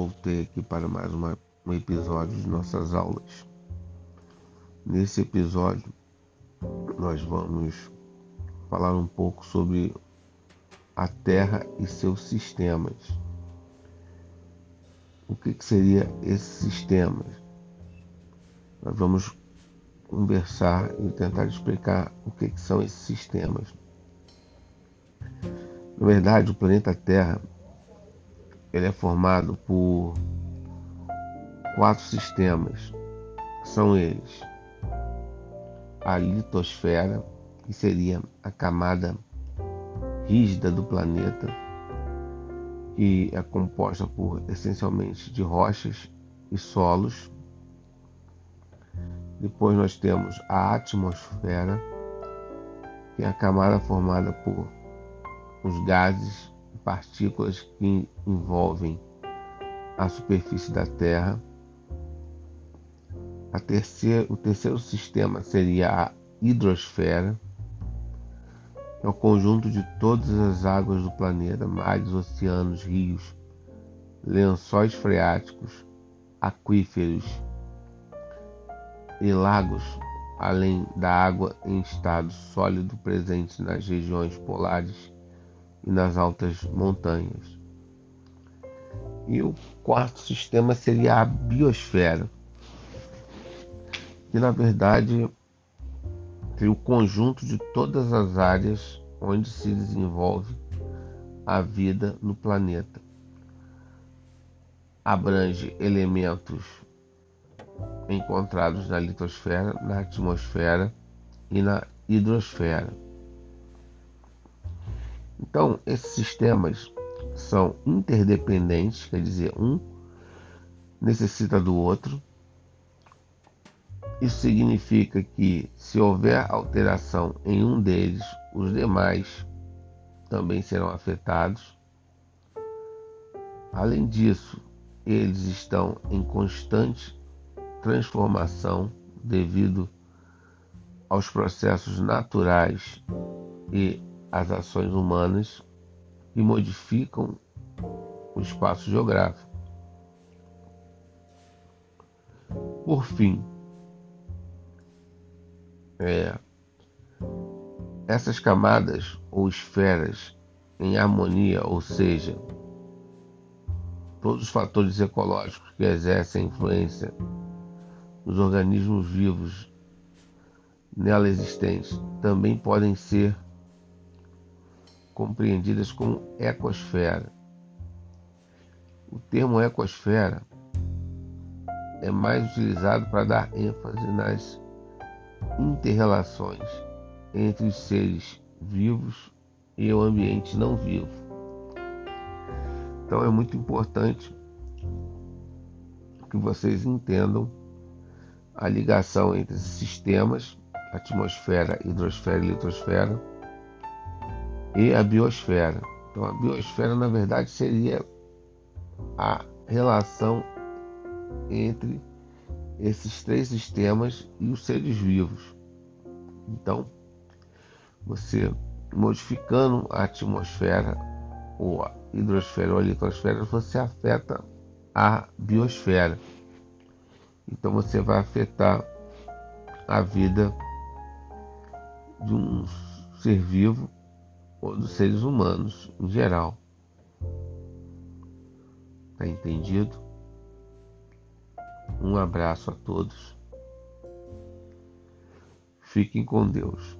voltei aqui para mais uma, um episódio de nossas aulas. Nesse episódio, nós vamos falar um pouco sobre a Terra e seus sistemas. O que, que seria esses sistemas? Nós vamos conversar e tentar explicar o que, que são esses sistemas. Na verdade, o planeta Terra ele é formado por quatro sistemas. São eles: a litosfera, que seria a camada rígida do planeta, que é composta por essencialmente de rochas e solos. Depois nós temos a atmosfera, que é a camada formada por os gases partículas que envolvem a superfície da Terra. Terceira, o terceiro sistema seria a hidrosfera, é o conjunto de todas as águas do planeta, mares, oceanos, rios, lençóis freáticos, aquíferos e lagos, além da água em estado sólido presente nas regiões polares e nas altas montanhas. E o quarto sistema seria a biosfera, que na verdade tem o conjunto de todas as áreas onde se desenvolve a vida no planeta. Abrange elementos encontrados na litosfera, na atmosfera e na hidrosfera. Então, esses sistemas são interdependentes, quer dizer, um necessita do outro. Isso significa que, se houver alteração em um deles, os demais também serão afetados. Além disso, eles estão em constante transformação devido aos processos naturais e as ações humanas que modificam o espaço geográfico. Por fim, é, essas camadas ou esferas em harmonia, ou seja, todos os fatores ecológicos que exercem influência nos organismos vivos nela existentes também podem ser compreendidas como ecosfera. O termo ecosfera é mais utilizado para dar ênfase nas interrelações entre os seres vivos e o ambiente não vivo. Então é muito importante que vocês entendam a ligação entre sistemas, atmosfera, hidrosfera e litosfera, e a biosfera. Então, a biosfera, na verdade, seria a relação entre esses três sistemas e os seres vivos. Então, você modificando a atmosfera, ou a hidrosfera ou a litosfera, você afeta a biosfera. Então, você vai afetar a vida de um ser vivo ou dos seres humanos em geral. Tá entendido? Um abraço a todos. Fiquem com Deus.